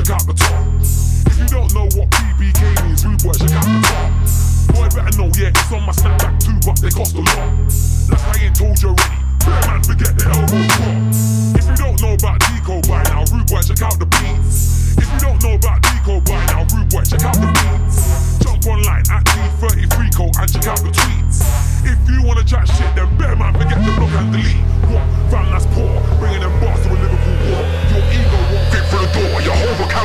top. If you don't know what BBK means, rude boy, check out the top. Boy, better know, yeah, it's on my snapback too, but they cost a lot. Like I ain't told you already. Bear man, forget the elbow drop. If you don't know about Deco by now, rude boy, check out the beats. If you don't know about Deco by now, rude boy, check out the beats. Jump online at D33 code and check out the tweets. If you wanna chat shit, then bear man, forget the block and delete. What? Fam, that's poor.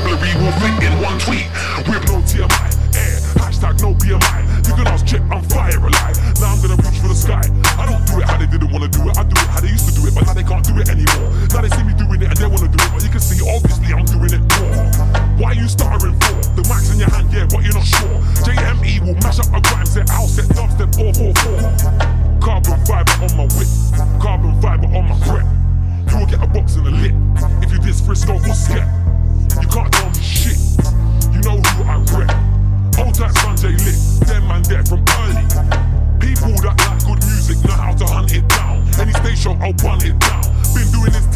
Vocabulary will fit in one tweet. With no TMI. Eh, hashtag no BMI. You can ask Chip, I'm fire alive. Now I'm gonna reach for the sky. I don't do it how they didn't wanna do it. I do it how they used to do it, but now they can't do it anymore. Now they see me doing it and they wanna do it, but you can see obviously I'm doing it more. Why are you stuttering for? The mic's in your hand, yeah, but you're not sure. JME will mash up a grime set, I'll set dubstep 444. Carbon fiber on my whip, carbon fiber on my crep. You will get a box in the lip if you diss Frisco or Skep.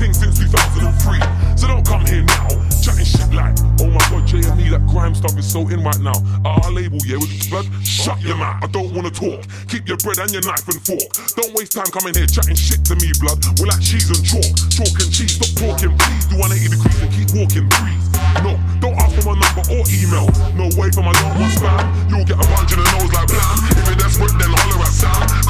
Thing since 2003, so don't come here now chatting shit like, oh my god, JME, that grime stuff is so in right now. At our label, yeah, with blood, shut your mouth. I don't wanna talk. Keep your bread and your knife and fork. Don't waste time coming here chatting shit to me, blood. We're like cheese and chalk, chalk and cheese. Stop talking, please. Do 180 degrees and keep walking, please. No, don't ask for my number or email. No way for my want spam. You'll get a bunch in the nose like blam. If you're desperate, then holler at Sam.